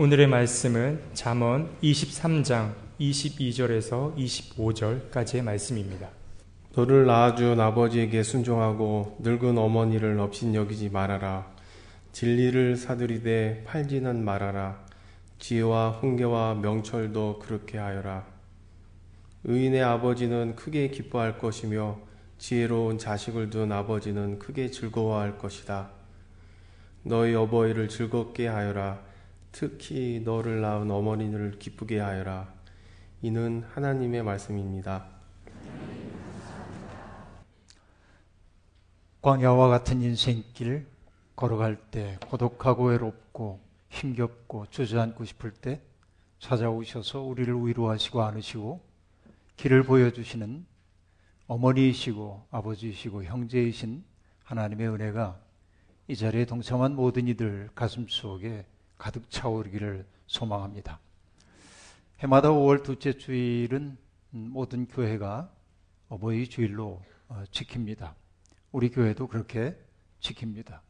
오늘의 말씀은 잠언 23장 22절에서 25절까지의 말씀입니다. 너를 낳아준 아버지에게 순종하고 늙은 어머니를 업신 여기지 말아라. 진리를 사들이되 팔지는 말아라. 지혜와 훈계와 명철도 그렇게 하여라. 의인의 아버지는 크게 기뻐할 것이며 지혜로운 자식을 둔 아버지는 크게 즐거워할 것이다. 너희 어버이를 즐겁게 하여라. 특히 너를 낳은 어머니를 기쁘게 하여라. 이는 하나님의 말씀입니다. 광야와 같은 인생길 걸어갈 때 고독하고 외롭고 힘겹고 주저앉고 싶을 때 찾아오셔서 우리를 위로하시고 안으시고 길을 보여주시는 어머니이시고 아버지이시고 형제이신 하나님의 은혜가 이 자리에 동참한 모든 이들 가슴 속에 가득 차오르기를 소망합니다. 해마다 5월 둘째 주일은 모든 교회가 어버이 주일로 어, 지킵니다. 우리 교회도 그렇게 지킵니다.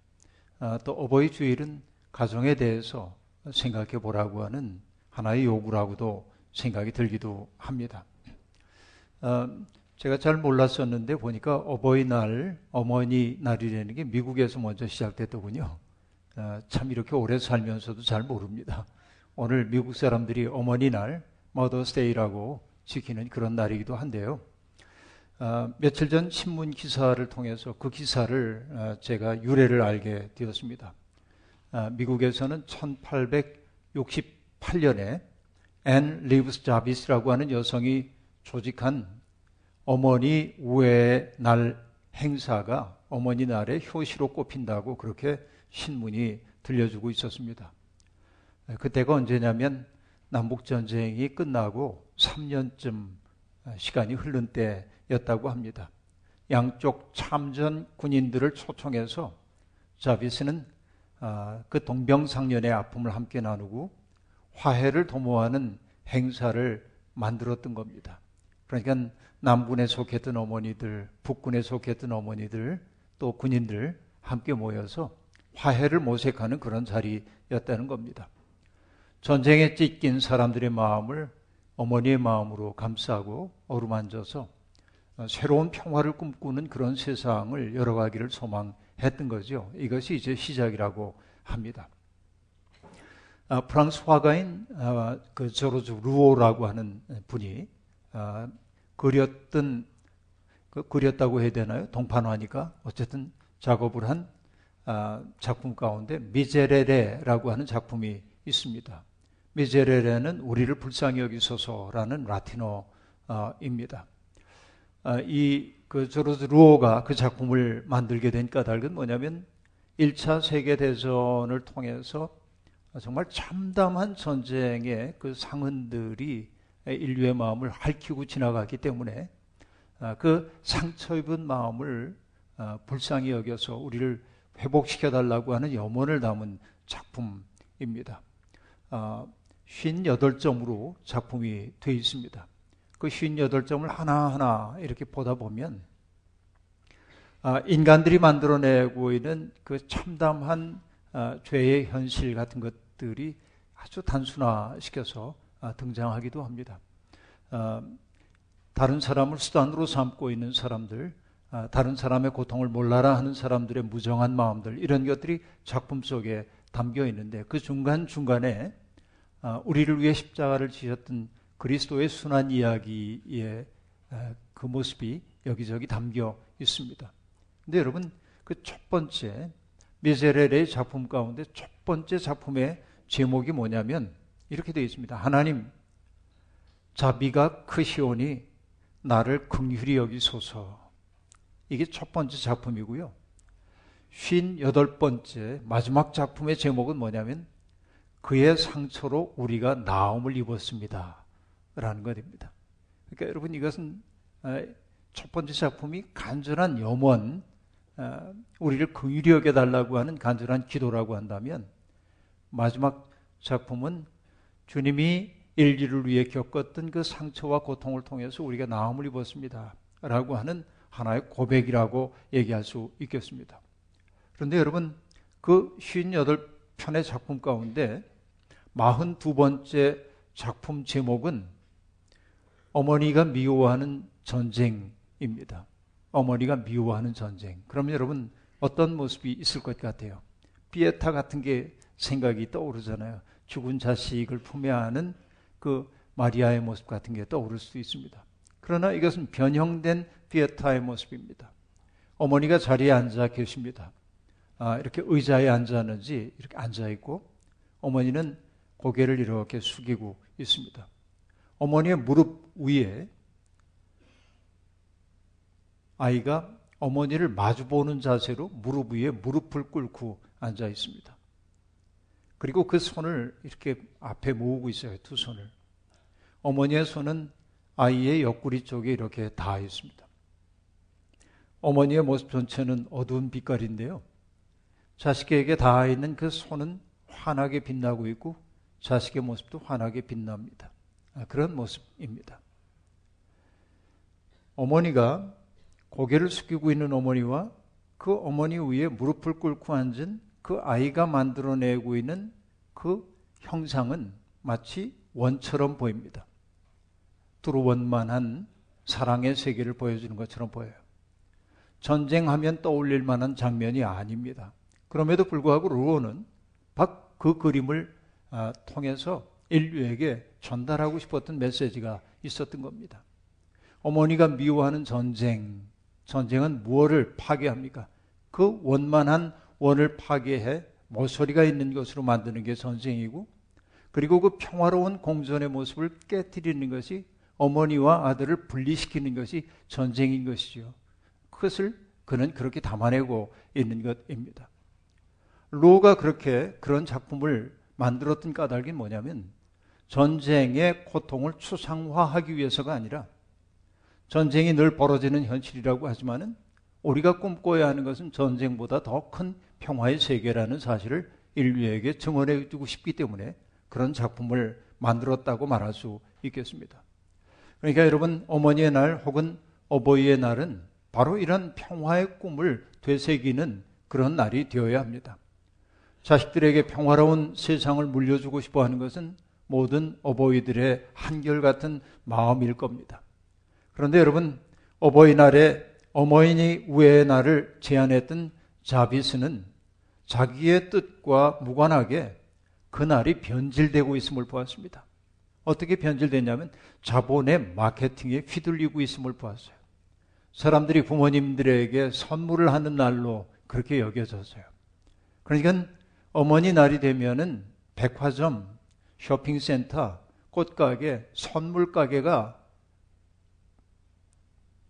아, 또 어버이 주일은 가정에 대해서 생각해 보라고 하는 하나의 요구라고도 생각이 들기도 합니다. 어, 제가 잘 몰랐었는데 보니까 어버이날, 어머니 날이라는 게 미국에서 먼저 시작됐더군요. 어, 참 이렇게 오래 살면서도 잘 모릅니다. 오늘 미국 사람들이 어머니 날, 머더스데이라고 지키는 그런 날이기도 한데요. 어, 며칠 전 신문 기사를 통해서 그 기사를 어, 제가 유래를 알게 되었습니다. 어, 미국에서는 1868년에 앤 리브스 자비스라고 하는 여성이 조직한 어머니 우애 날 행사가 어머니 날에 효시로 꼽힌다고 그렇게 신문이 들려주고 있었습니다. 그때가 언제냐면 남북전쟁이 끝나고 3년쯤 시간이 흐른 때였다고 합니다. 양쪽 참전 군인들을 초청해서 자비스는 아, 그 동병상련의 아픔을 함께 나누고 화해를 도모하는 행사를 만들었던 겁니다. 그러니까 남군에 속했던 어머니들, 북군에 속했던 어머니들, 또 군인들 함께 모여서 화해를 모색하는 그런 자리였다는 겁니다. 전쟁에 찢긴 사람들의 마음을 어머니의 마음으로 감싸고 어루만져서 새로운 평화를 꿈꾸는 그런 세상을 열어가기를 소망했던 거죠. 이것이 이제 시작이라고 합니다. 아, 프랑스 화가인 아, 그 조르주 루오라고 하는 분이 아, 그렸던 그 그렸다고 해야 되나요? 동판화니까 어쨌든 작업을 한 아, 작품 가운데 미제레레라고 하는 작품이 있습니다. 미제레레는 우리를 불쌍히 여기소서라는 라틴어입니다. 아, 이그 조르드 루오가 그 작품을 만들게 된 까닭은 뭐냐면 1차 세계 대전을 통해서 정말 참담한 전쟁의 그 상흔들이 인류의 마음을 핥히고 지나가기 때문에 아, 그 상처 입은 마음을 불쌍히 여겨서 우리를 회복시켜 달라고 하는 염원을 담은 작품입니다. 아, 58점으로 작품이 되어 있습니다. 그 58점을 하나하나 이렇게 보다 보면 아, 인간들이 만들어내고 있는 그 참담한 아, 죄의 현실 같은 것들이 아주 단순화시켜서 아, 등장하기도 합니다. 아, 다른 사람을 수단으로 삼고 있는 사람들, 아, 다른 사람의 고통을 몰라라 하는 사람들의 무정한 마음들 이런 것들이 작품 속에 담겨 있는데 그 중간 중간에 아, 우리를 위해 십자가를 지셨던 그리스도의 순환 이야기의 아, 그 모습이 여기저기 담겨 있습니다. 근데 여러분 그 첫 번째 미제렐의 작품 가운데 첫 번째 작품의 제목이 뭐냐면 이렇게 되어 있습니다. 하나님 자비가 크시오니 나를 긍휼히 여기소서. 이게 첫 번째 작품이고요. 쉰 여덟 번째 마지막 작품의 제목은 뭐냐면 그의 상처로 우리가 나음을 입었습니다. 라는 것입니다. 그러니까 여러분 이것은 아, 첫 번째 작품이 간절한 염원, 아, 우리를 긍휼히 여겨달라고 하는 간절한 기도라고 한다면 마지막 작품은 주님이 인류를 위해 겪었던 그 상처와 고통을 통해서 우리가 나음을 입었습니다. 라고 하는 하나의 고백이라고 얘기할 수 있겠습니다. 그런데 여러분, 그 58편의 작품 가운데 42번째 작품 제목은 어머니가 미워하는 전쟁입니다. 어머니가 미워하는 전쟁. 그러면 여러분 어떤 모습이 있을 것 같아요? 피에타 같은 게 생각이 떠오르잖아요. 죽은 자식을 품에 안은 그 마리아의 모습 같은 게 떠오를 수 있습니다. 그러나 이것은 변형된 피에타의 모습입니다. 어머니가 자리에 앉아 계십니다. 아, 이렇게 의자에 앉았는지 이렇게 앉아 있고 어머니는 고개를 이렇게 숙이고 있습니다. 어머니의 무릎 위에 아이가 어머니를 마주보는 자세로 무릎 위에 무릎을 꿇고 앉아 있습니다. 그리고 그 손을 이렇게 앞에 모으고 있어요. 두 손을. 어머니의 손은 아이의 옆구리 쪽에 이렇게 닿아 있습니다. 어머니의 모습 전체는 어두운 빛깔인데요. 자식에게 닿아 있는 그 손은 환하게 빛나고 있고 자식의 모습도 환하게 빛납니다. 아, 그런 모습입니다. 어머니가 고개를 숙이고 있는 어머니와 그 어머니 위에 무릎을 꿇고 앉은 그 아이가 만들어내고 있는 그 형상은 마치 원처럼 보입니다. 두루 원만한 사랑의 세계를 보여주는 것처럼 보여요. 전쟁하면 떠올릴 만한 장면이 아닙니다. 그럼에도 불구하고 루어는 그 그림을 아, 통해서 인류에게 전달하고 싶었던 메시지가 있었던 겁니다. 어머니가 미워하는 전쟁, 전쟁은 무엇을 파괴합니까? 그 원만한 원을 파괴해 모서리가 있는 것으로 만드는 게 전쟁이고, 그리고 그 평화로운 공존의 모습을 깨뜨리는 것이 어머니와 아들을 분리시키는 것이 전쟁인 것이죠. 그것을 그는 그렇게 담아내고 있는 것입니다. 로가 그렇게 그런 작품을 만들었던 까닭이 뭐냐면 전쟁의 고통을 추상화하기 위해서가 아니라 전쟁이 늘 벌어지는 현실이라고 하지만은 우리가 꿈꿔야 하는 것은 전쟁보다 더 큰 평화의 세계라는 사실을 인류에게 증언해 주고 싶기 때문에 그런 작품을 만들었다고 말할 수 있겠습니다. 그러니까 여러분 어머니의 날 혹은 어버이의 날은 바로 이런 평화의 꿈을 되새기는 그런 날이 되어야 합니다. 자식들에게 평화로운 세상을 물려주고 싶어 하는 것은 모든 어버이들의 한결같은 마음일 겁니다. 그런데 여러분, 어버이날에 어머니 우애의 날을 제안했던 자비스는 자기의 뜻과 무관하게 그 날이 변질되고 있음을 보았습니다. 어떻게 변질됐냐면 자본의 마케팅에 휘둘리고 있음을 보았어요. 사람들이 부모님들에게 선물을 하는 날로 그렇게 여겨졌어요. 그러니까 어머니 날이 되면은 백화점, 쇼핑센터, 꽃가게, 선물 가게가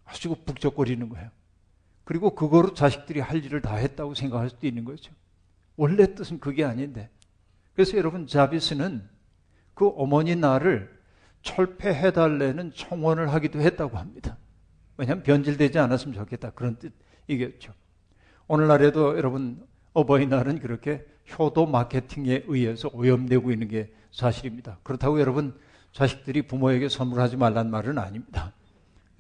아주 북적거리는 거예요. 그리고 그거로 자식들이 할 일을 다 했다고 생각할 수도 있는 거죠. 원래 뜻은 그게 아닌데. 그래서 여러분, 자비스는 그 어머니 날을 철폐해달라는 청원을 하기도 했다고 합니다. 왜냐하면 변질되지 않았으면 좋겠다. 그런 뜻이겠죠. 오늘날에도 여러분, 어버이날은 그렇게 효도 마케팅에 의해서 오염되고 있는 게 사실입니다. 그렇다고 여러분 자식들이 부모에게 선물하지 말란 말은 아닙니다.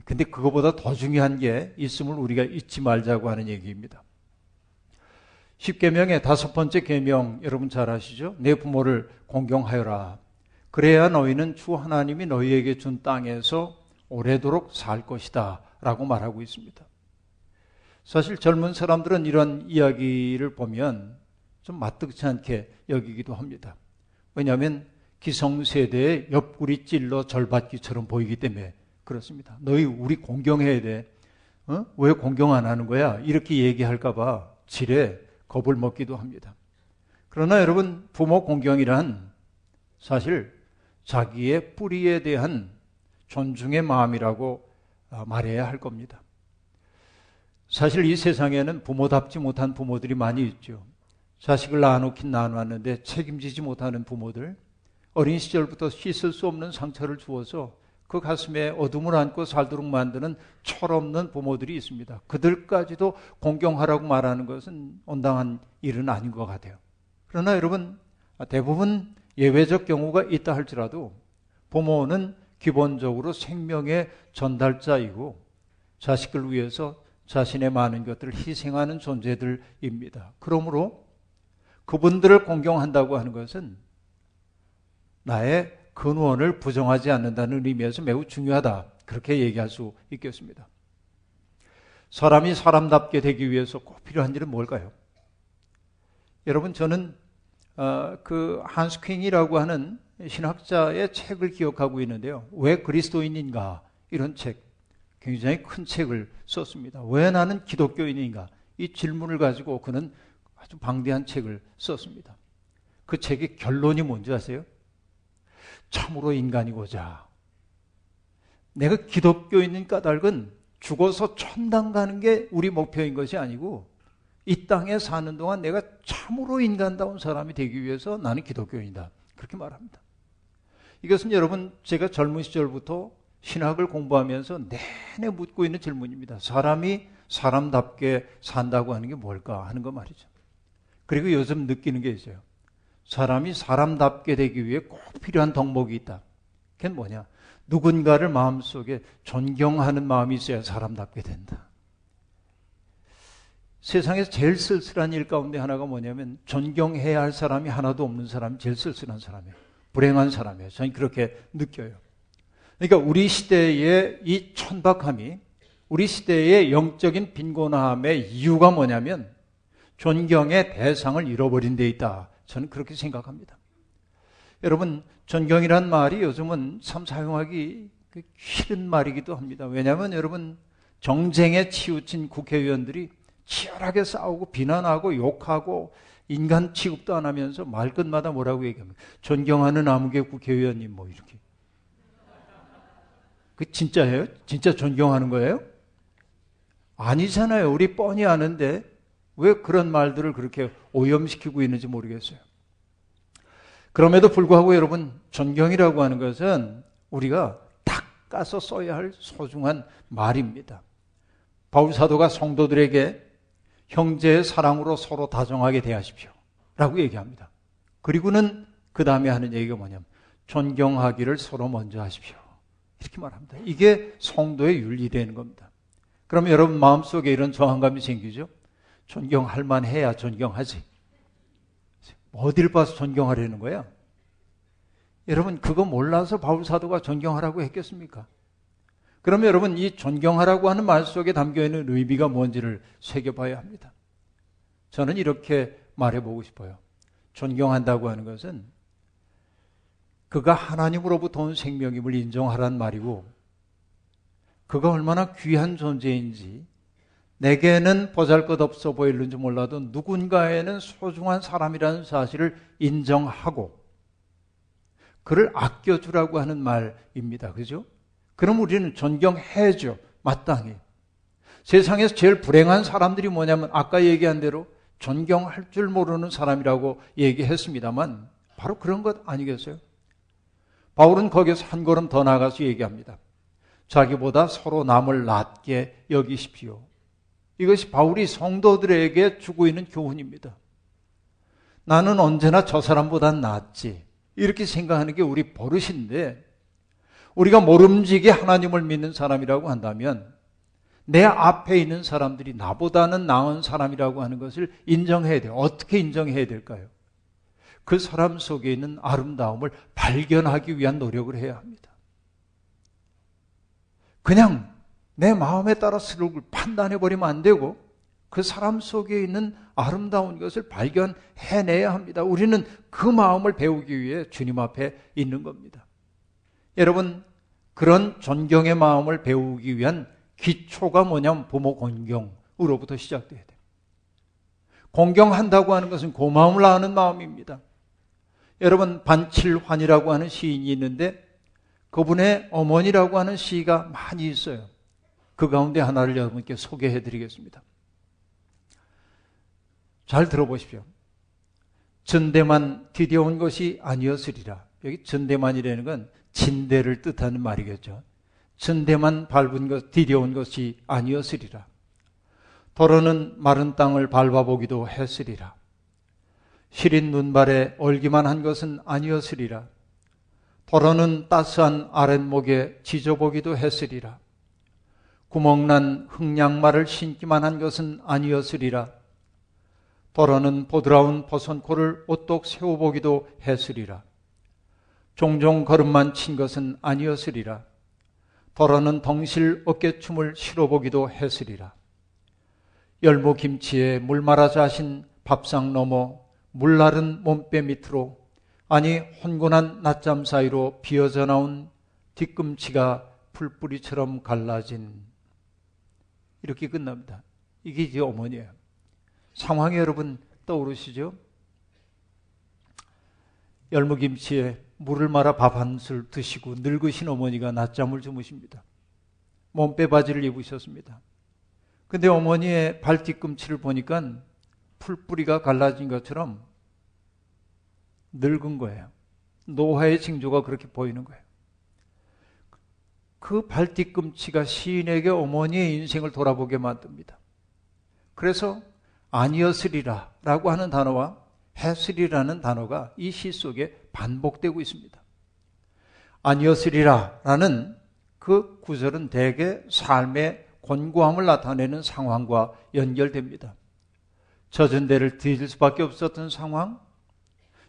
근데 그거보다 더 중요한 게 있음을 우리가 잊지 말자고 하는 얘기입니다. 10계명의 다섯 번째 계명 여러분 잘 아시죠? 내 부모를 공경하여라. 그래야 너희는 주 하나님이 너희에게 준 땅에서 오래도록 살 것이다. 라고 말하고 있습니다. 사실 젊은 사람들은 이런 이야기를 보면 좀 마뜩치 않게 여기기도 합니다. 왜냐하면 기성세대의 옆구리 찔러 절받기처럼 보이기 때문에 그렇습니다. 너희 우리 공경해야 돼. 어? 왜 공경 안 하는 거야? 이렇게 얘기할까봐 지레 겁을 먹기도 합니다. 그러나 여러분, 부모 공경이란 사실 자기의 뿌리에 대한 존중의 마음이라고 아, 말해야 할 겁니다. 사실 이 세상에는 부모답지 못한 부모들이 많이 있죠. 자식을 낳아놓긴 낳아놨는데 책임지지 못하는 부모들, 어린 시절부터 씻을 수 없는 상처를 주어서 그 가슴에 어둠을 안고 살도록 만드는 철없는 부모들이 있습니다. 그들까지도 공경하라고 말하는 것은 온당한 일은 아닌 것 같아요. 그러나 여러분, 대부분 예외적 경우가 있다 할지라도 부모는 기본적으로 생명의 전달자이고 자식을 위해서 자신의 많은 것들을 희생하는 존재들입니다. 그러므로 그분들을 공경한다고 하는 것은 나의 근원을 부정하지 않는다는 의미에서 매우 중요하다. 그렇게 얘기할 수 있겠습니다. 사람이 사람답게 되기 위해서 꼭 필요한 일은 뭘까요? 여러분, 저는 어, 그 한스 퀸이라고 하는 신학자의 책을 기억하고 있는데요. 왜 그리스도인인가? 이런 책. 굉장히 큰 책을 썼습니다. 왜 나는 기독교인인가? 이 질문을 가지고 그는 아주 방대한 책을 썼습니다. 그 책의 결론이 뭔지 아세요? 참으로 인간이고자. 내가 기독교인인 까닭은 죽어서 천당 가는 게 우리 목표인 것이 아니고 이 땅에 사는 동안 내가 참으로 인간다운 사람이 되기 위해서 나는 기독교인이다. 그렇게 말합니다. 이것은 여러분 제가 젊은 시절부터 신학을 공부하면서 내내 묻고 있는 질문입니다. 사람이 사람답게 산다고 하는 게 뭘까 하는 거 말이죠. 그리고 요즘 느끼는 게 있어요. 사람이 사람답게 되기 위해 꼭 필요한 덕목이 있다. 그게 뭐냐? 누군가를 마음속에 존경하는 마음이 있어야 사람답게 된다. 세상에서 제일 쓸쓸한 일 가운데 하나가 뭐냐면 존경해야 할 사람이 하나도 없는 사람이 제일 쓸쓸한 사람이에요. 불행한 사람이에요. 저는 그렇게 느껴요. 그러니까 우리 시대의 이 천박함이 우리 시대의 영적인 빈곤함의 이유가 뭐냐면 존경의 대상을 잃어버린 데 있다. 저는 그렇게 생각합니다. 여러분, 존경이란 말이 요즘은 참 사용하기 그 싫은 말이기도 합니다. 왜냐하면 여러분, 정쟁에 치우친 국회의원들이 치열하게 싸우고 비난하고 욕하고 인간 취급도 안 하면서 말끝마다 뭐라고 얘기합니까? 존경하는 아무개 국회의원님 뭐 이렇게. 그 진짜예요? 진짜 존경하는 거예요? 아니잖아요. 우리 뻔히 아는데 왜 그런 말들을 그렇게 오염시키고 있는지 모르겠어요. 그럼에도 불구하고 여러분, 존경이라고 하는 것은 우리가 닦아서 써야 할 소중한 말입니다. 바울 사도가 성도들에게 형제의 사랑으로 서로 다정하게 대하십시오. 라고 얘기합니다. 그리고는 그 다음에 하는 얘기가 뭐냐면, 존경하기를 서로 먼저 하십시오. 이렇게 말합니다. 이게 성도의 윤리되는 겁니다. 그러면 여러분 마음속에 이런 저항감이 생기죠? 존경할 만해야 존경하지. 어딜 봐서 존경하려는 거야? 여러분 그거 몰라서 바울 사도가 존경하라고 했겠습니까? 그러면 여러분 이 존경하라고 하는 말 속에 담겨 있는 의미가 뭔지를 새겨봐야 합니다. 저는 이렇게 말해보고 싶어요. 존경한다고 하는 것은 그가 하나님으로부터 온 생명임을 인정하란 말이고 그가 얼마나 귀한 존재인지 내게는 보잘 것 없어 보일는지 몰라도 누군가에는 소중한 사람이라는 사실을 인정하고 그를 아껴주라고 하는 말입니다. 그죠? 그럼 우리는 존경해줘. 마땅히. 세상에서 제일 불행한 사람들이 뭐냐면 아까 얘기한 대로 존경할 줄 모르는 사람이라고 얘기했습니다만 바로 그런 것 아니겠어요? 바울은 거기서 한 걸음 더 나가서 얘기합니다. 자기보다 서로 남을 낮게 여기십시오. 이것이 바울이 성도들에게 주고 있는 교훈입니다. 나는 언제나 저 사람보다 낫지. 이렇게 생각하는 게 우리 버릇인데, 우리가 모름지기 하나님을 믿는 사람이라고 한다면, 내 앞에 있는 사람들이 나보다는 나은 사람이라고 하는 것을 인정해야 돼요. 어떻게 인정해야 될까요? 그 사람 속에 있는 아름다움을 발견하기 위한 노력을 해야 합니다. 그냥 내 마음에 따라 스를 판단해 버리면 안 되고 그 사람 속에 있는 아름다운 것을 발견해내야 합니다. 우리는 그 마음을 배우기 위해 주님 앞에 있는 겁니다. 여러분, 그런 존경의 마음을 배우기 위한 기초가 뭐냐면 부모 공경으로부터 시작돼야 돼요. 공경한다고 하는 것은 고마움을 아는 마음입니다. 여러분, 반칠환이라고 하는 시인이 있는데 그분의 어머니라고 하는 시가 많이 있어요. 그 가운데 하나를 여러분께 소개해 드리겠습니다. 잘 들어보십시오. 전대만 디뎌온 것이 아니었으리라. 여기 전대만이라는 건 진대를 뜻하는 말이겠죠. 전대만 밟은 것, 디뎌온 것이 아니었으리라. 도로는 마른 땅을 밟아보기도 했으리라. 시린 눈발에 얼기만 한 것은 아니었으리라. 도로는 따스한 아랫목에 지져보기도 했으리라. 구멍난 흑양말을 신기만 한 것은 아니었으리라. 도로는 보드라운 버선코를 오똑 세워보기도 했으리라. 종종 걸음만 친 것은 아니었으리라. 더러는 덩실 어깨춤을 실어보기도 했으리라. 열무 김치에 물 말아 자신 밥상 넘어 물나른 몸빼 밑으로 아니 혼곤한 낮잠 사이로 비어져 나온 뒤꿈치가 풀뿌리처럼 갈라진 이렇게 끝납니다. 이게 이제 어머니예요. 상황이 여러분 떠오르시죠? 열무김치에 물을 말아 밥 한 술 드시고 늙으신 어머니가 낮잠을 주무십니다. 몸빼 바지를 입으셨습니다. 근데 어머니의 발 뒤꿈치를 보니까 풀뿌리가 갈라진 것처럼 늙은 거예요. 노화의 징조가 그렇게 보이는 거예요. 그 발 뒤꿈치가 시인에게 어머니의 인생을 돌아보게 만듭니다. 그래서 아니었으리라 라고 하는 단어와 했으리라는 단어가 이 시 속에 반복되고 있습니다. 아니었으리라 라는 그 구절은 대개 삶의 곤고함을 나타내는 상황과 연결됩니다. 젖은 데를 뒤질 수밖에 없었던 상황,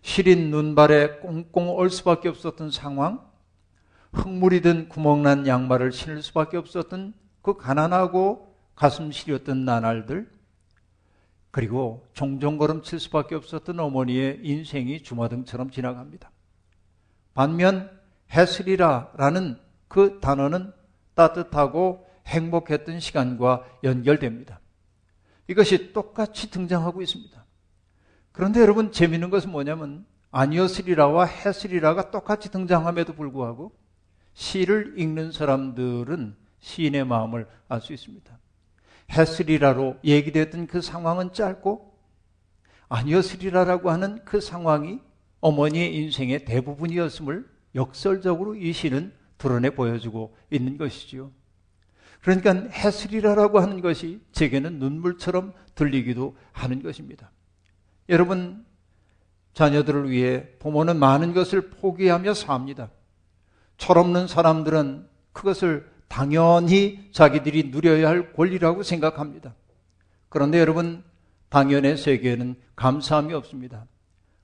시린 눈발에 꽁꽁 얼 수밖에 없었던 상황, 흙물이 든 구멍난 양말을 신을 수밖에 없었던 그 가난하고 가슴 시렸던 나날들, 그리고 종종 걸음칠 수밖에 없었던 어머니의 인생이 주마등처럼 지나갑니다. 반면 해스리라 라는 그 단어는 따뜻하고 행복했던 시간과 연결됩니다. 이것이 똑같이 등장하고 있습니다. 그런데 여러분 재미있는 것은 뭐냐면 아니었으리라와 했으리라가 똑같이 등장함에도 불구하고 시를 읽는 사람들은 시인의 마음을 알 수 있습니다. 했으리라로 얘기됐던 그 상황은 짧고 아니었으리라라고 하는 그 상황이 어머니의 인생의 대부분이었음을 역설적으로 이 시는 드러내 보여주고 있는 것이지요. 그러니까 했으리라라고 하는 것이 제게는 눈물처럼 들리기도 하는 것입니다. 여러분, 자녀들을 위해 부모는 많은 것을 포기하며 삽니다. 철없는 사람들은 그것을 당연히 자기들이 누려야 할 권리라고 생각합니다. 그런데 여러분, 당연의 세계에는 감사함이 없습니다.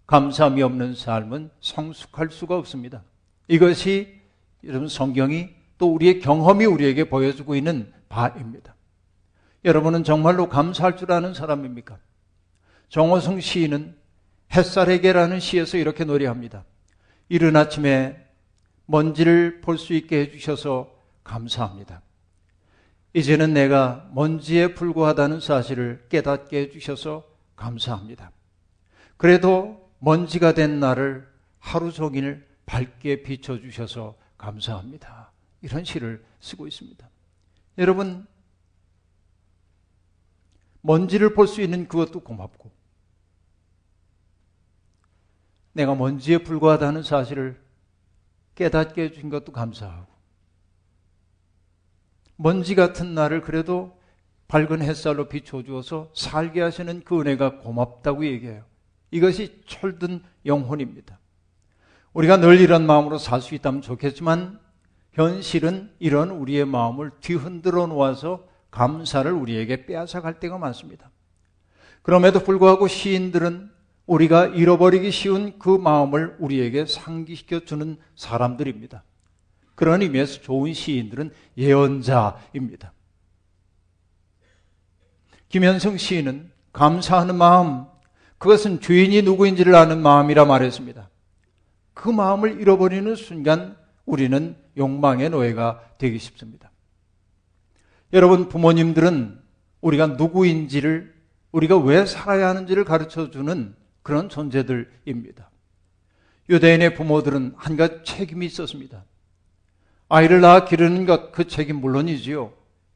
감사함이 없는 삶은 성숙할 수가 없습니다. 이것이 여러분 성경이 또 우리의 경험이 우리에게 보여주고 있는 바입니다. 여러분은 정말로 감사할 줄 아는 사람입니까? 정호성 시인은 햇살에게라는 시에서 이렇게 노래합니다. 이른 아침에 먼지를 볼 수 있게 해주셔서 감사합니다. 이제는 내가 먼지에 불과하다는 사실을 깨닫게 해주셔서 감사합니다. 그래도 먼지가 된 나를 하루 종일 밝게 비춰주셔서 감사합니다. 이런 시를 쓰고 있습니다. 여러분, 먼지를 볼 수 있는 그것도 고맙고, 내가 먼지에 불과하다는 사실을 깨닫게 해준 것도 감사하고, 먼지 같은 나를 그래도 밝은 햇살로 비춰주어서 살게 하시는 그 은혜가 고맙다고 얘기해요. 이것이 철든 영혼입니다. 우리가 늘 이런 마음으로 살 수 있다면 좋겠지만 현실은 이런 우리의 마음을 뒤흔들어 놓아서 감사를 우리에게 빼앗아 갈 때가 많습니다. 그럼에도 불구하고 시인들은 우리가 잃어버리기 쉬운 그 마음을 우리에게 상기시켜 주는 사람들입니다. 그런 의미에서 좋은 시인들은 예언자입니다. 김현성 시인은 감사하는 마음, 그것은 주인이 누구인지를 아는 마음이라 말했습니다. 그 마음을 잃어버리는 순간 우리는 욕망의 노예가 되기 쉽습니다. 여러분 부모님들은 우리가 누구인지를 우리가 왜 살아야 하는지를 가르쳐 주는 그런 존재들입니다. 유대인의 부모들은 한 가지 책임이 있었습니다. 아이를 낳아 기르는 것 그 책임 물론이지요.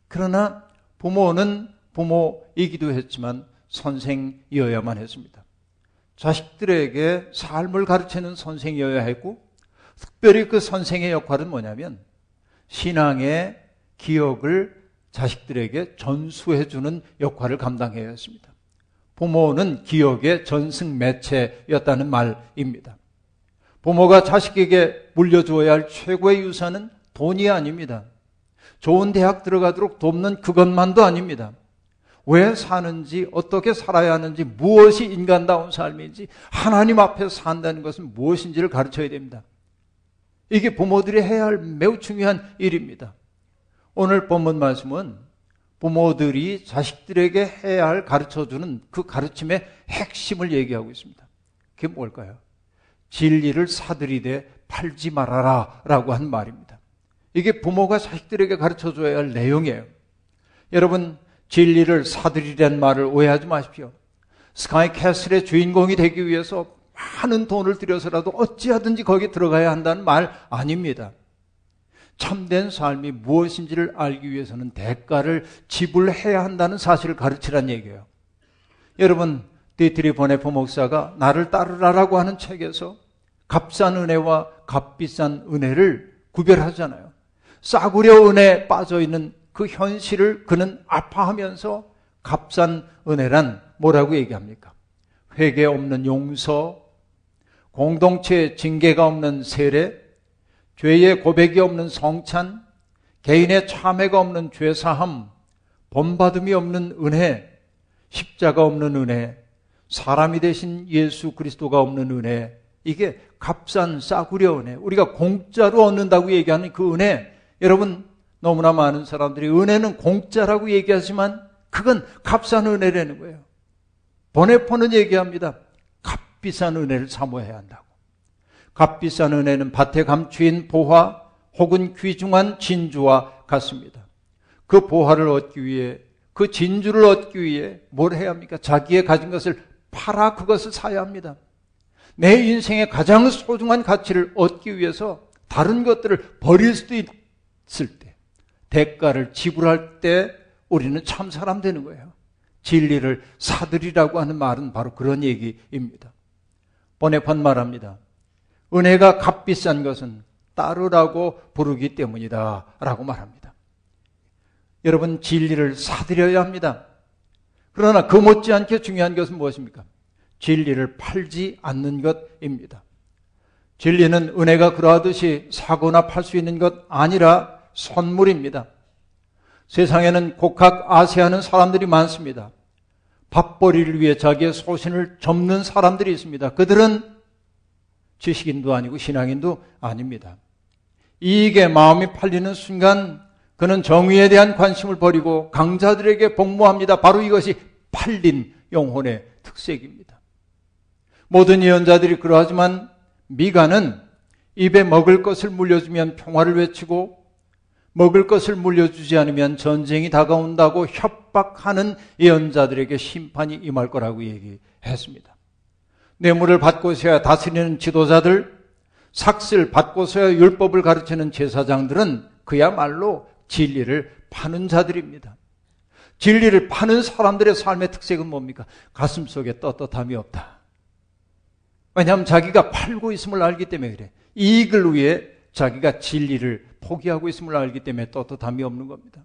그러나 부모는 부모이기도 했지만 선생이어야만 했습니다. 자식들에게 삶을 가르치는 선생이어야 했고 특별히 그 선생의 역할은 뭐냐면 신앙의 기억을 자식들에게 전수해주는 역할을 감당해야 했습니다. 부모는 기억의 전승 매체였다는 말입니다. 부모가 자식에게 물려주어야 할 최고의 유산은 돈이 아닙니다. 좋은 대학 들어가도록 돕는 그것만도 아닙니다. 왜 사는지, 어떻게 살아야 하는지, 무엇이 인간다운 삶인지, 하나님 앞에 산다는 것은 무엇인지를 가르쳐야 됩니다. 이게 부모들이 해야 할 매우 중요한 일입니다. 오늘 본문 말씀은 부모들이 자식들에게 해야 할 가르쳐주는 그 가르침의 핵심을 얘기하고 있습니다. 그게 뭘까요? 진리를 사들이되 팔지 말아라 라고 한 말입니다. 이게 부모가 자식들에게 가르쳐 줘야 할 내용이에요. 여러분, 진리를 사들이란 말을 오해하지 마십시오. 스카이 캐슬의 주인공이 되기 위해서 많은 돈을 들여서라도 어찌하든지 거기에 들어가야 한다는 말 아닙니다. 참된 삶이 무엇인지를 알기 위해서는 대가를 지불해야 한다는 사실을 가르치란 얘기예요. 여러분, 디트리히 본회퍼 목사가 나를 따르라라고 하는 책에서 값싼 은혜와 값비싼 은혜를 구별하잖아요. 싸구려 은혜에 빠져 있는 그 현실을 그는 아파하면서 값싼 은혜란 뭐라고 얘기합니까? 회개 없는 용서, 공동체 징계가 없는 세례, 죄의 고백이 없는 성찬, 개인의 참회가 없는 죄사함, 본받음이 없는 은혜, 십자가 없는 은혜, 사람이 되신 예수 그리스도가 없는 은혜, 이게 값싼 싸구려 은혜, 우리가 공짜로 얻는다고 얘기하는 그 은혜, 여러분 너무나 많은 사람들이 은혜는 공짜라고 얘기하지만 그건 값싼 은혜라는 거예요. 보내포는 얘기합니다. 값비싼 은혜를 사모해야 한다고. 값비싼 은혜는 밭에 감추인 보화 혹은 귀중한 진주와 같습니다. 그 보화를 얻기 위해 그 진주를 얻기 위해 뭘 해야 합니까? 자기의 가진 것을 팔아 그것을 사야 합니다. 내 인생의 가장 소중한 가치를 얻기 위해서 다른 것들을 버릴 수도 있 을 때, 대가를 지불할 때 우리는 참 사람 되는 거예요. 진리를 사들이라고 하는 말은 바로 그런 얘기입니다. 보네판 말합니다. 은혜가 값비싼 것은 따르라고 부르기 때문이다. 라고 말합니다. 여러분, 진리를 사들여야 합니다. 그러나 그 못지않게 중요한 것은 무엇입니까? 진리를 팔지 않는 것입니다. 진리는 은혜가 그러하듯이 사거나 팔 수 있는 것 아니라 선물입니다. 세상에는 곡학 아세하는 사람들이 많습니다. 밥벌이를 위해 자기의 소신을 접는 사람들이 있습니다. 그들은 지식인도 아니고 신앙인도 아닙니다. 이익에 마음이 팔리는 순간 그는 정의에 대한 관심을 버리고 강자들에게 복무합니다. 바로 이것이 팔린 영혼의 특색입니다. 모든 예언자들이 그러하지만 미가는 입에 먹을 것을 물려주면 평화를 외치고 먹을 것을 물려주지 않으면 전쟁이 다가온다고 협박하는 예언자들에게 심판이 임할 거라고 얘기했습니다. 뇌물을 받고서야 다스리는 지도자들, 삭슬 받고서야 율법을 가르치는 제사장들은 그야말로 진리를 파는 자들입니다. 진리를 파는 사람들의 삶의 특색은 뭡니까? 가슴 속에 떳떳함이 없다. 왜냐하면 자기가 팔고 있음을 알기 때문에 그래. 이익을 위해 자기가 진리를 포기하고 있음을 알기 때문에 떳떳함이 없는 겁니다.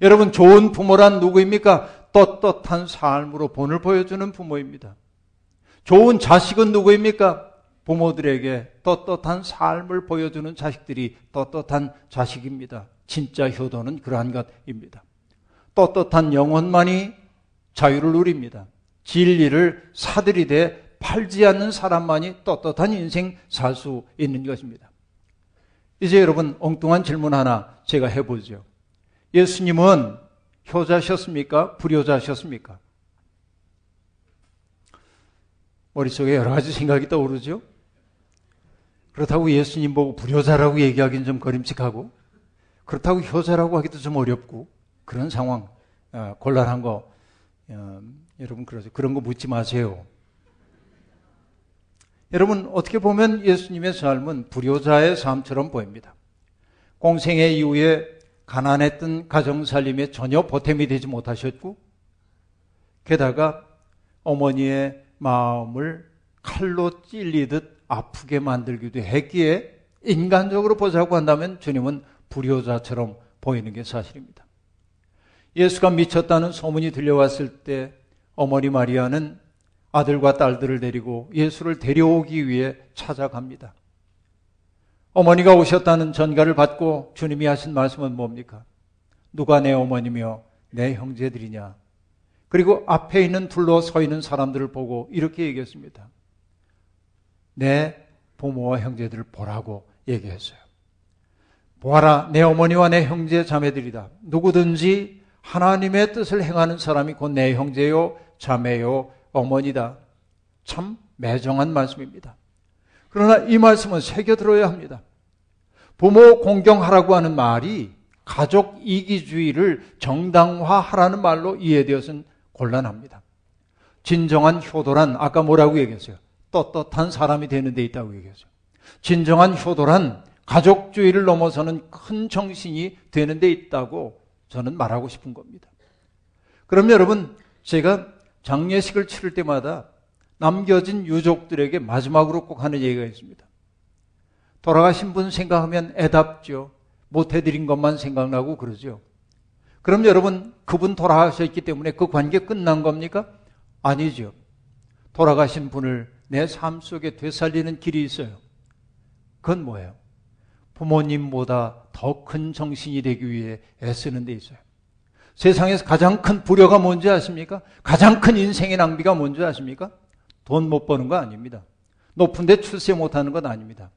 여러분, 좋은 부모란 누구입니까? 떳떳한 삶으로 본을 보여주는 부모입니다. 좋은 자식은 누구입니까? 부모들에게 떳떳한 삶을 보여주는 자식들이 떳떳한 자식입니다. 진짜 효도는 그러한 것입니다. 떳떳한 영혼만이 자유를 누립니다. 진리를 사들이되 팔지 않는 사람만이 떳떳한 인생 살 수 있는 것입니다. 이제 여러분 엉뚱한 질문 하나 제가 해보죠. 예수님은 효자셨습니까? 불효자셨습니까? 머릿속에 여러 가지 생각이 떠오르죠? 그렇다고 예수님 보고 불효자라고 얘기하기는 좀 거림칙하고, 그렇다고 효자라고 하기도 좀 어렵고, 그런 상황, 어, 곤란한 거, 어, 여러분 그러죠. 그런 거 묻지 마세요. 여러분, 어떻게 보면 예수님의 삶은 불효자의 삶처럼 보입니다. 공생의 이후에 가난했던 가정 살림에 전혀 보탬이 되지 못하셨고, 게다가 어머니의 마음을 칼로 찔리듯 아프게 만들기도 했기에 인간적으로 보자고 한다면 주님은 불효자처럼 보이는 게 사실입니다. 예수가 미쳤다는 소문이 들려왔을 때 어머니 마리아는 아들과 딸들을 데리고 예수를 데려오기 위해 찾아갑니다. 어머니가 오셨다는 전가를 받고 주님이 하신 말씀은 뭡니까? 누가 내 어머니며 내 형제들이냐? 그리고 앞에 있는 둘러 서 있는 사람들을 보고 이렇게 얘기했습니다. 내 부모와 형제들을 보라고 얘기했어요. 보아라, 내 어머니와 내 형제 자매들이다. 누구든지 하나님의 뜻을 행하는 사람이 곧 내 형제요, 자매요, 어머니다. 참 매정한 말씀입니다. 그러나 이 말씀은 새겨 들어야 합니다. 부모 공경하라고 하는 말이 가족 이기주의를 정당화하라는 말로 이해되어서는 곤란합니다. 진정한 효도란 아까 뭐라고 얘기했어요? 떳떳한 사람이 되는 데 있다고 얘기했어요. 진정한 효도란 가족주의를 넘어서는 큰 정신이 되는 데 있다고 저는 말하고 싶은 겁니다. 그럼 여러분, 제가 장례식을 치를 때마다 남겨진 유족들에게 마지막으로 꼭 하는 얘기가 있습니다. 돌아가신 분 생각하면 애답죠. 못해드린 것만 생각나고 그러죠. 그럼 여러분, 그분 돌아가셨기 때문에 그 관계 끝난 겁니까? 아니죠. 돌아가신 분을 내 삶 속에 되살리는 길이 있어요. 그건 뭐예요? 부모님보다 더 큰 정신이 되기 위해 애쓰는 데 있어요. 세상에서 가장 큰 불효가 뭔지 아십니까? 가장 큰 인생의 낭비가 뭔지 아십니까? 돈 못 버는 거 아닙니다. 높은데 출세 못 하는 건 아닙니다.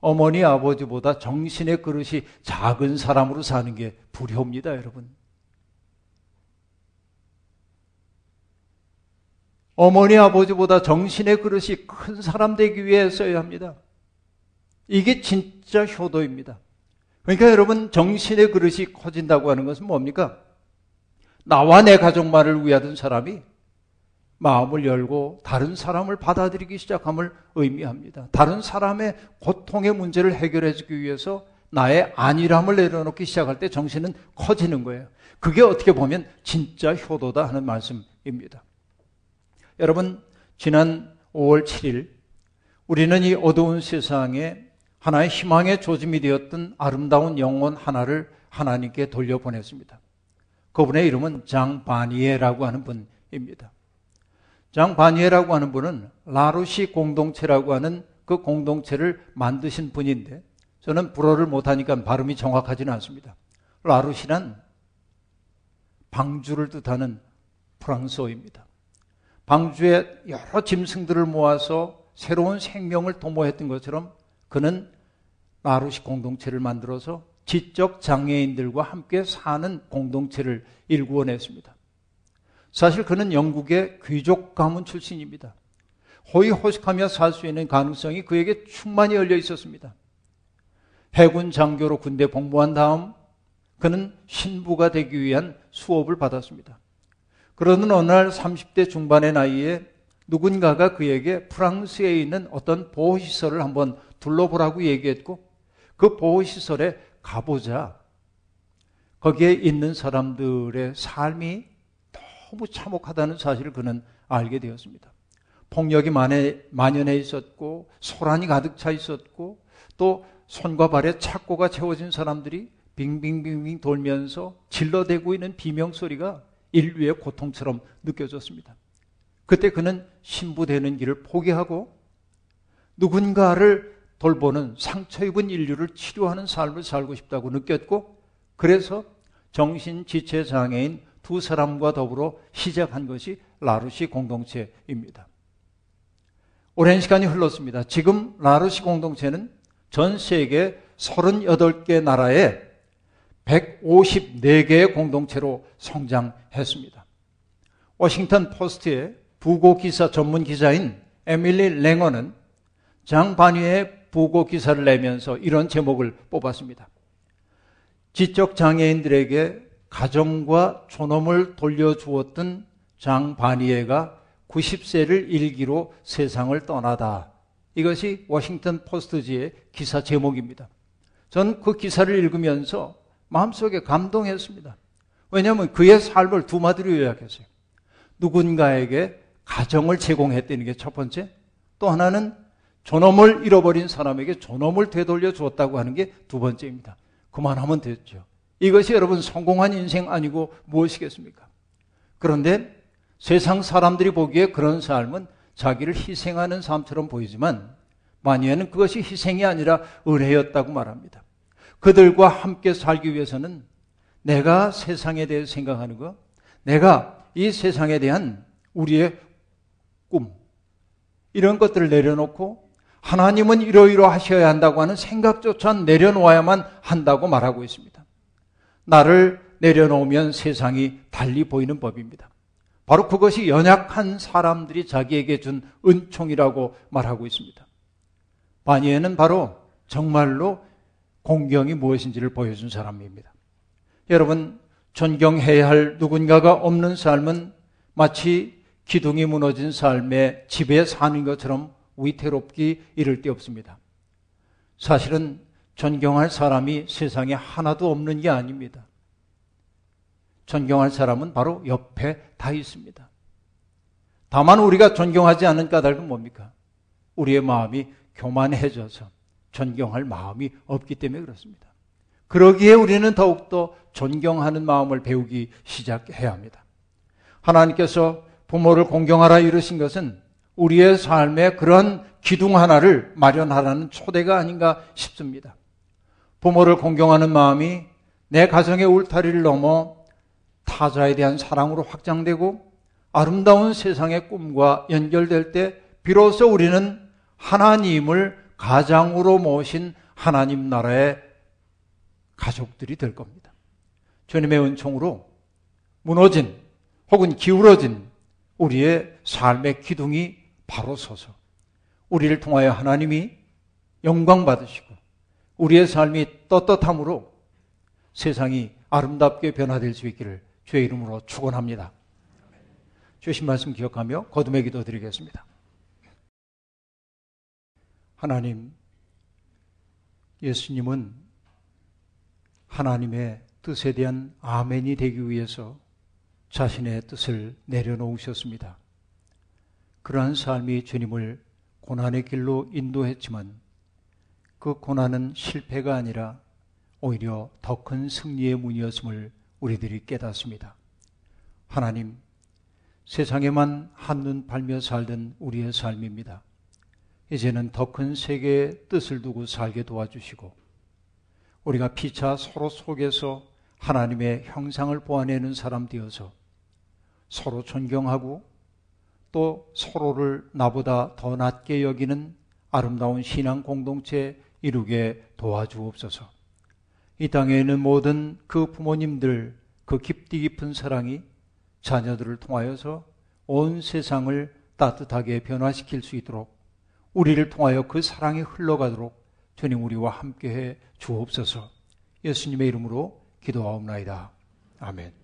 어머니 아버지보다 정신의 그릇이 작은 사람으로 사는 게 불효입니다, 여러분. 어머니 아버지보다 정신의 그릇이 큰 사람 되기 위해 써야 합니다. 이게 진짜 효도입니다. 그러니까 여러분 정신의 그릇이 커진다고 하는 것은 뭡니까? 나와 내 가족만을 위하던 사람이 마음을 열고 다른 사람을 받아들이기 시작함을 의미합니다. 다른 사람의 고통의 문제를 해결해 주기 위해서 나의 안일함을 내려놓기 시작할 때 정신은 커지는 거예요. 그게 어떻게 보면 진짜 효도다 하는 말씀입니다. 여러분, 지난 5월 7일 우리는 이 어두운 세상에 하나의 희망의 조짐이 되었던 아름다운 영혼 하나를 하나님께 돌려보냈습니다. 그분의 이름은 장바니에라고 하는 분입니다. 장바니에라고 하는 분은 라루시 공동체라고 하는 그 공동체를 만드신 분인데 저는 불어를 못하니까 발음이 정확하지는 않습니다. 라루시란 방주를 뜻하는 프랑스어입니다. 방주에 여러 짐승들을 모아서 새로운 생명을 도모했던 것처럼 그는 라루시 공동체를 만들어서 지적 장애인들과 함께 사는 공동체를 일구어냈습니다. 사실 그는 영국의 귀족 가문 출신입니다. 호의호식하며 살 수 있는 가능성이 그에게 충만히 열려 있었습니다. 해군 장교로 군대 복무한 다음 그는 신부가 되기 위한 수업을 받았습니다. 그러는 어느 날 30대 중반의 나이에 누군가가 그에게 프랑스에 있는 어떤 보호시설을 한번 둘러보라고 얘기했고 그 보호시설에 가보자. 거기에 있는 사람들의 삶이 너무 참혹하다는 사실을 그는 알게 되었습니다. 폭력이 만연해 있었고 소란이 가득 차 있었고 또 손과 발에 착고가 채워진 사람들이 빙빙빙빙 돌면서 질러대고 있는 비명 소리가 인류의 고통처럼 느껴졌습니다. 그때 그는 신부되는 길을 포기하고 누군가를 돌보는 상처 입은 인류를 치료하는 삶을 살고 싶다고 느꼈고 그래서 정신 지체 장애인 두 사람과 더불어 시작한 것이 라루시 공동체입니다. 오랜 시간이 흘렀습니다. 지금 라루시 공동체는 전 세계 38개 나라에 154개의 공동체로 성장했습니다. 워싱턴 포스트의 부고 기사 전문 기자인 에밀리 랭어는 장반위의 부고 기사를 내면서 이런 제목을 뽑았습니다. 지적 장애인들에게 가정과 존엄을 돌려주었던 장 바니에가 90세를 일기로 세상을 떠나다. 이것이 워싱턴 포스트지의 기사 제목입니다. 전 그 기사를 읽으면서 마음속에 감동했습니다. 왜냐하면 그의 삶을 두 마디로 요약했어요. 누군가에게 가정을 제공했다는 게 첫 번째. 또 하나는 존엄을 잃어버린 사람에게 존엄을 되돌려 주었다고 하는 게 두 번째입니다. 그만하면 됐죠. 이것이 여러분 성공한 인생 아니고 무엇이겠습니까? 그런데 세상 사람들이 보기에 그런 삶은 자기를 희생하는 삶처럼 보이지만 마니에는 그것이 희생이 아니라 은혜였다고 말합니다. 그들과 함께 살기 위해서는 내가 세상에 대해 생각하는 것, 내가 이 세상에 대한 우리의 꿈, 이런 것들을 내려놓고 하나님은 이러이러 하셔야 한다고 하는 생각조차 내려놓아야만 한다고 말하고 있습니다. 나를 내려놓으면 세상이 달리 보이는 법입니다. 바로 그것이 연약한 사람들이 자기에게 준 은총이라고 말하고 있습니다. 바니에는 바로 정말로 공경이 무엇인지를 보여준 사람입니다. 여러분, 존경해야 할 누군가가 없는 삶은 마치 기둥이 무너진 삶에 집에 사는 것처럼 위태롭기 이를 데 없습니다. 사실은 존경할 사람이 세상에 하나도 없는 게 아닙니다. 존경할 사람은 바로 옆에 다 있습니다. 다만 우리가 존경하지 않는 까닭은 뭡니까? 우리의 마음이 교만해져서 존경할 마음이 없기 때문에 그렇습니다. 그러기에 우리는 더욱더 존경하는 마음을 배우기 시작해야 합니다. 하나님께서 부모를 공경하라 이르신 것은 우리의 삶에 그런 기둥 하나를 마련하라는 초대가 아닌가 싶습니다. 부모를 공경하는 마음이 내 가정의 울타리를 넘어 타자에 대한 사랑으로 확장되고 아름다운 세상의 꿈과 연결될 때 비로소 우리는 하나님을 가장으로 모신 하나님 나라의 가족들이 될 겁니다. 주님의 은총으로 무너진 혹은 기울어진 우리의 삶의 기둥이 바로 서서 우리를 통하여 하나님이 영광 받으시고 우리의 삶이 떳떳함으로 세상이 아름답게 변화될 수 있기를 주의 이름으로 축원합니다. 주신 말씀 기억하며 거듭의 기도 드리겠습니다. 하나님, 예수님은 하나님의 뜻에 대한 아멘이 되기 위해서 자신의 뜻을 내려놓으셨습니다. 그러한 삶이 주님을 고난의 길로 인도했지만 그 고난은 실패가 아니라 오히려 더 큰 승리의 문이었음을 우리들이 깨닫습니다. 하나님, 세상에만 한눈 팔며 살던 우리의 삶입니다. 이제는 더 큰 세계의 뜻을 두고 살게 도와주시고, 우리가 피차 서로 속에서 하나님의 형상을 보아내는 사람 되어서 서로 존경하고 또 서로를 나보다 더 낮게 여기는 아름다운 신앙 공동체 이루게 도와주옵소서. 이 땅에 있는 모든 그 부모님들 그 깊디 깊은 사랑이 자녀들을 통하여서 온 세상을 따뜻하게 변화시킬 수 있도록 우리를 통하여 그 사랑이 흘러가도록 주님 우리와 함께해 주옵소서. 예수님의 이름으로 기도하옵나이다. 아멘.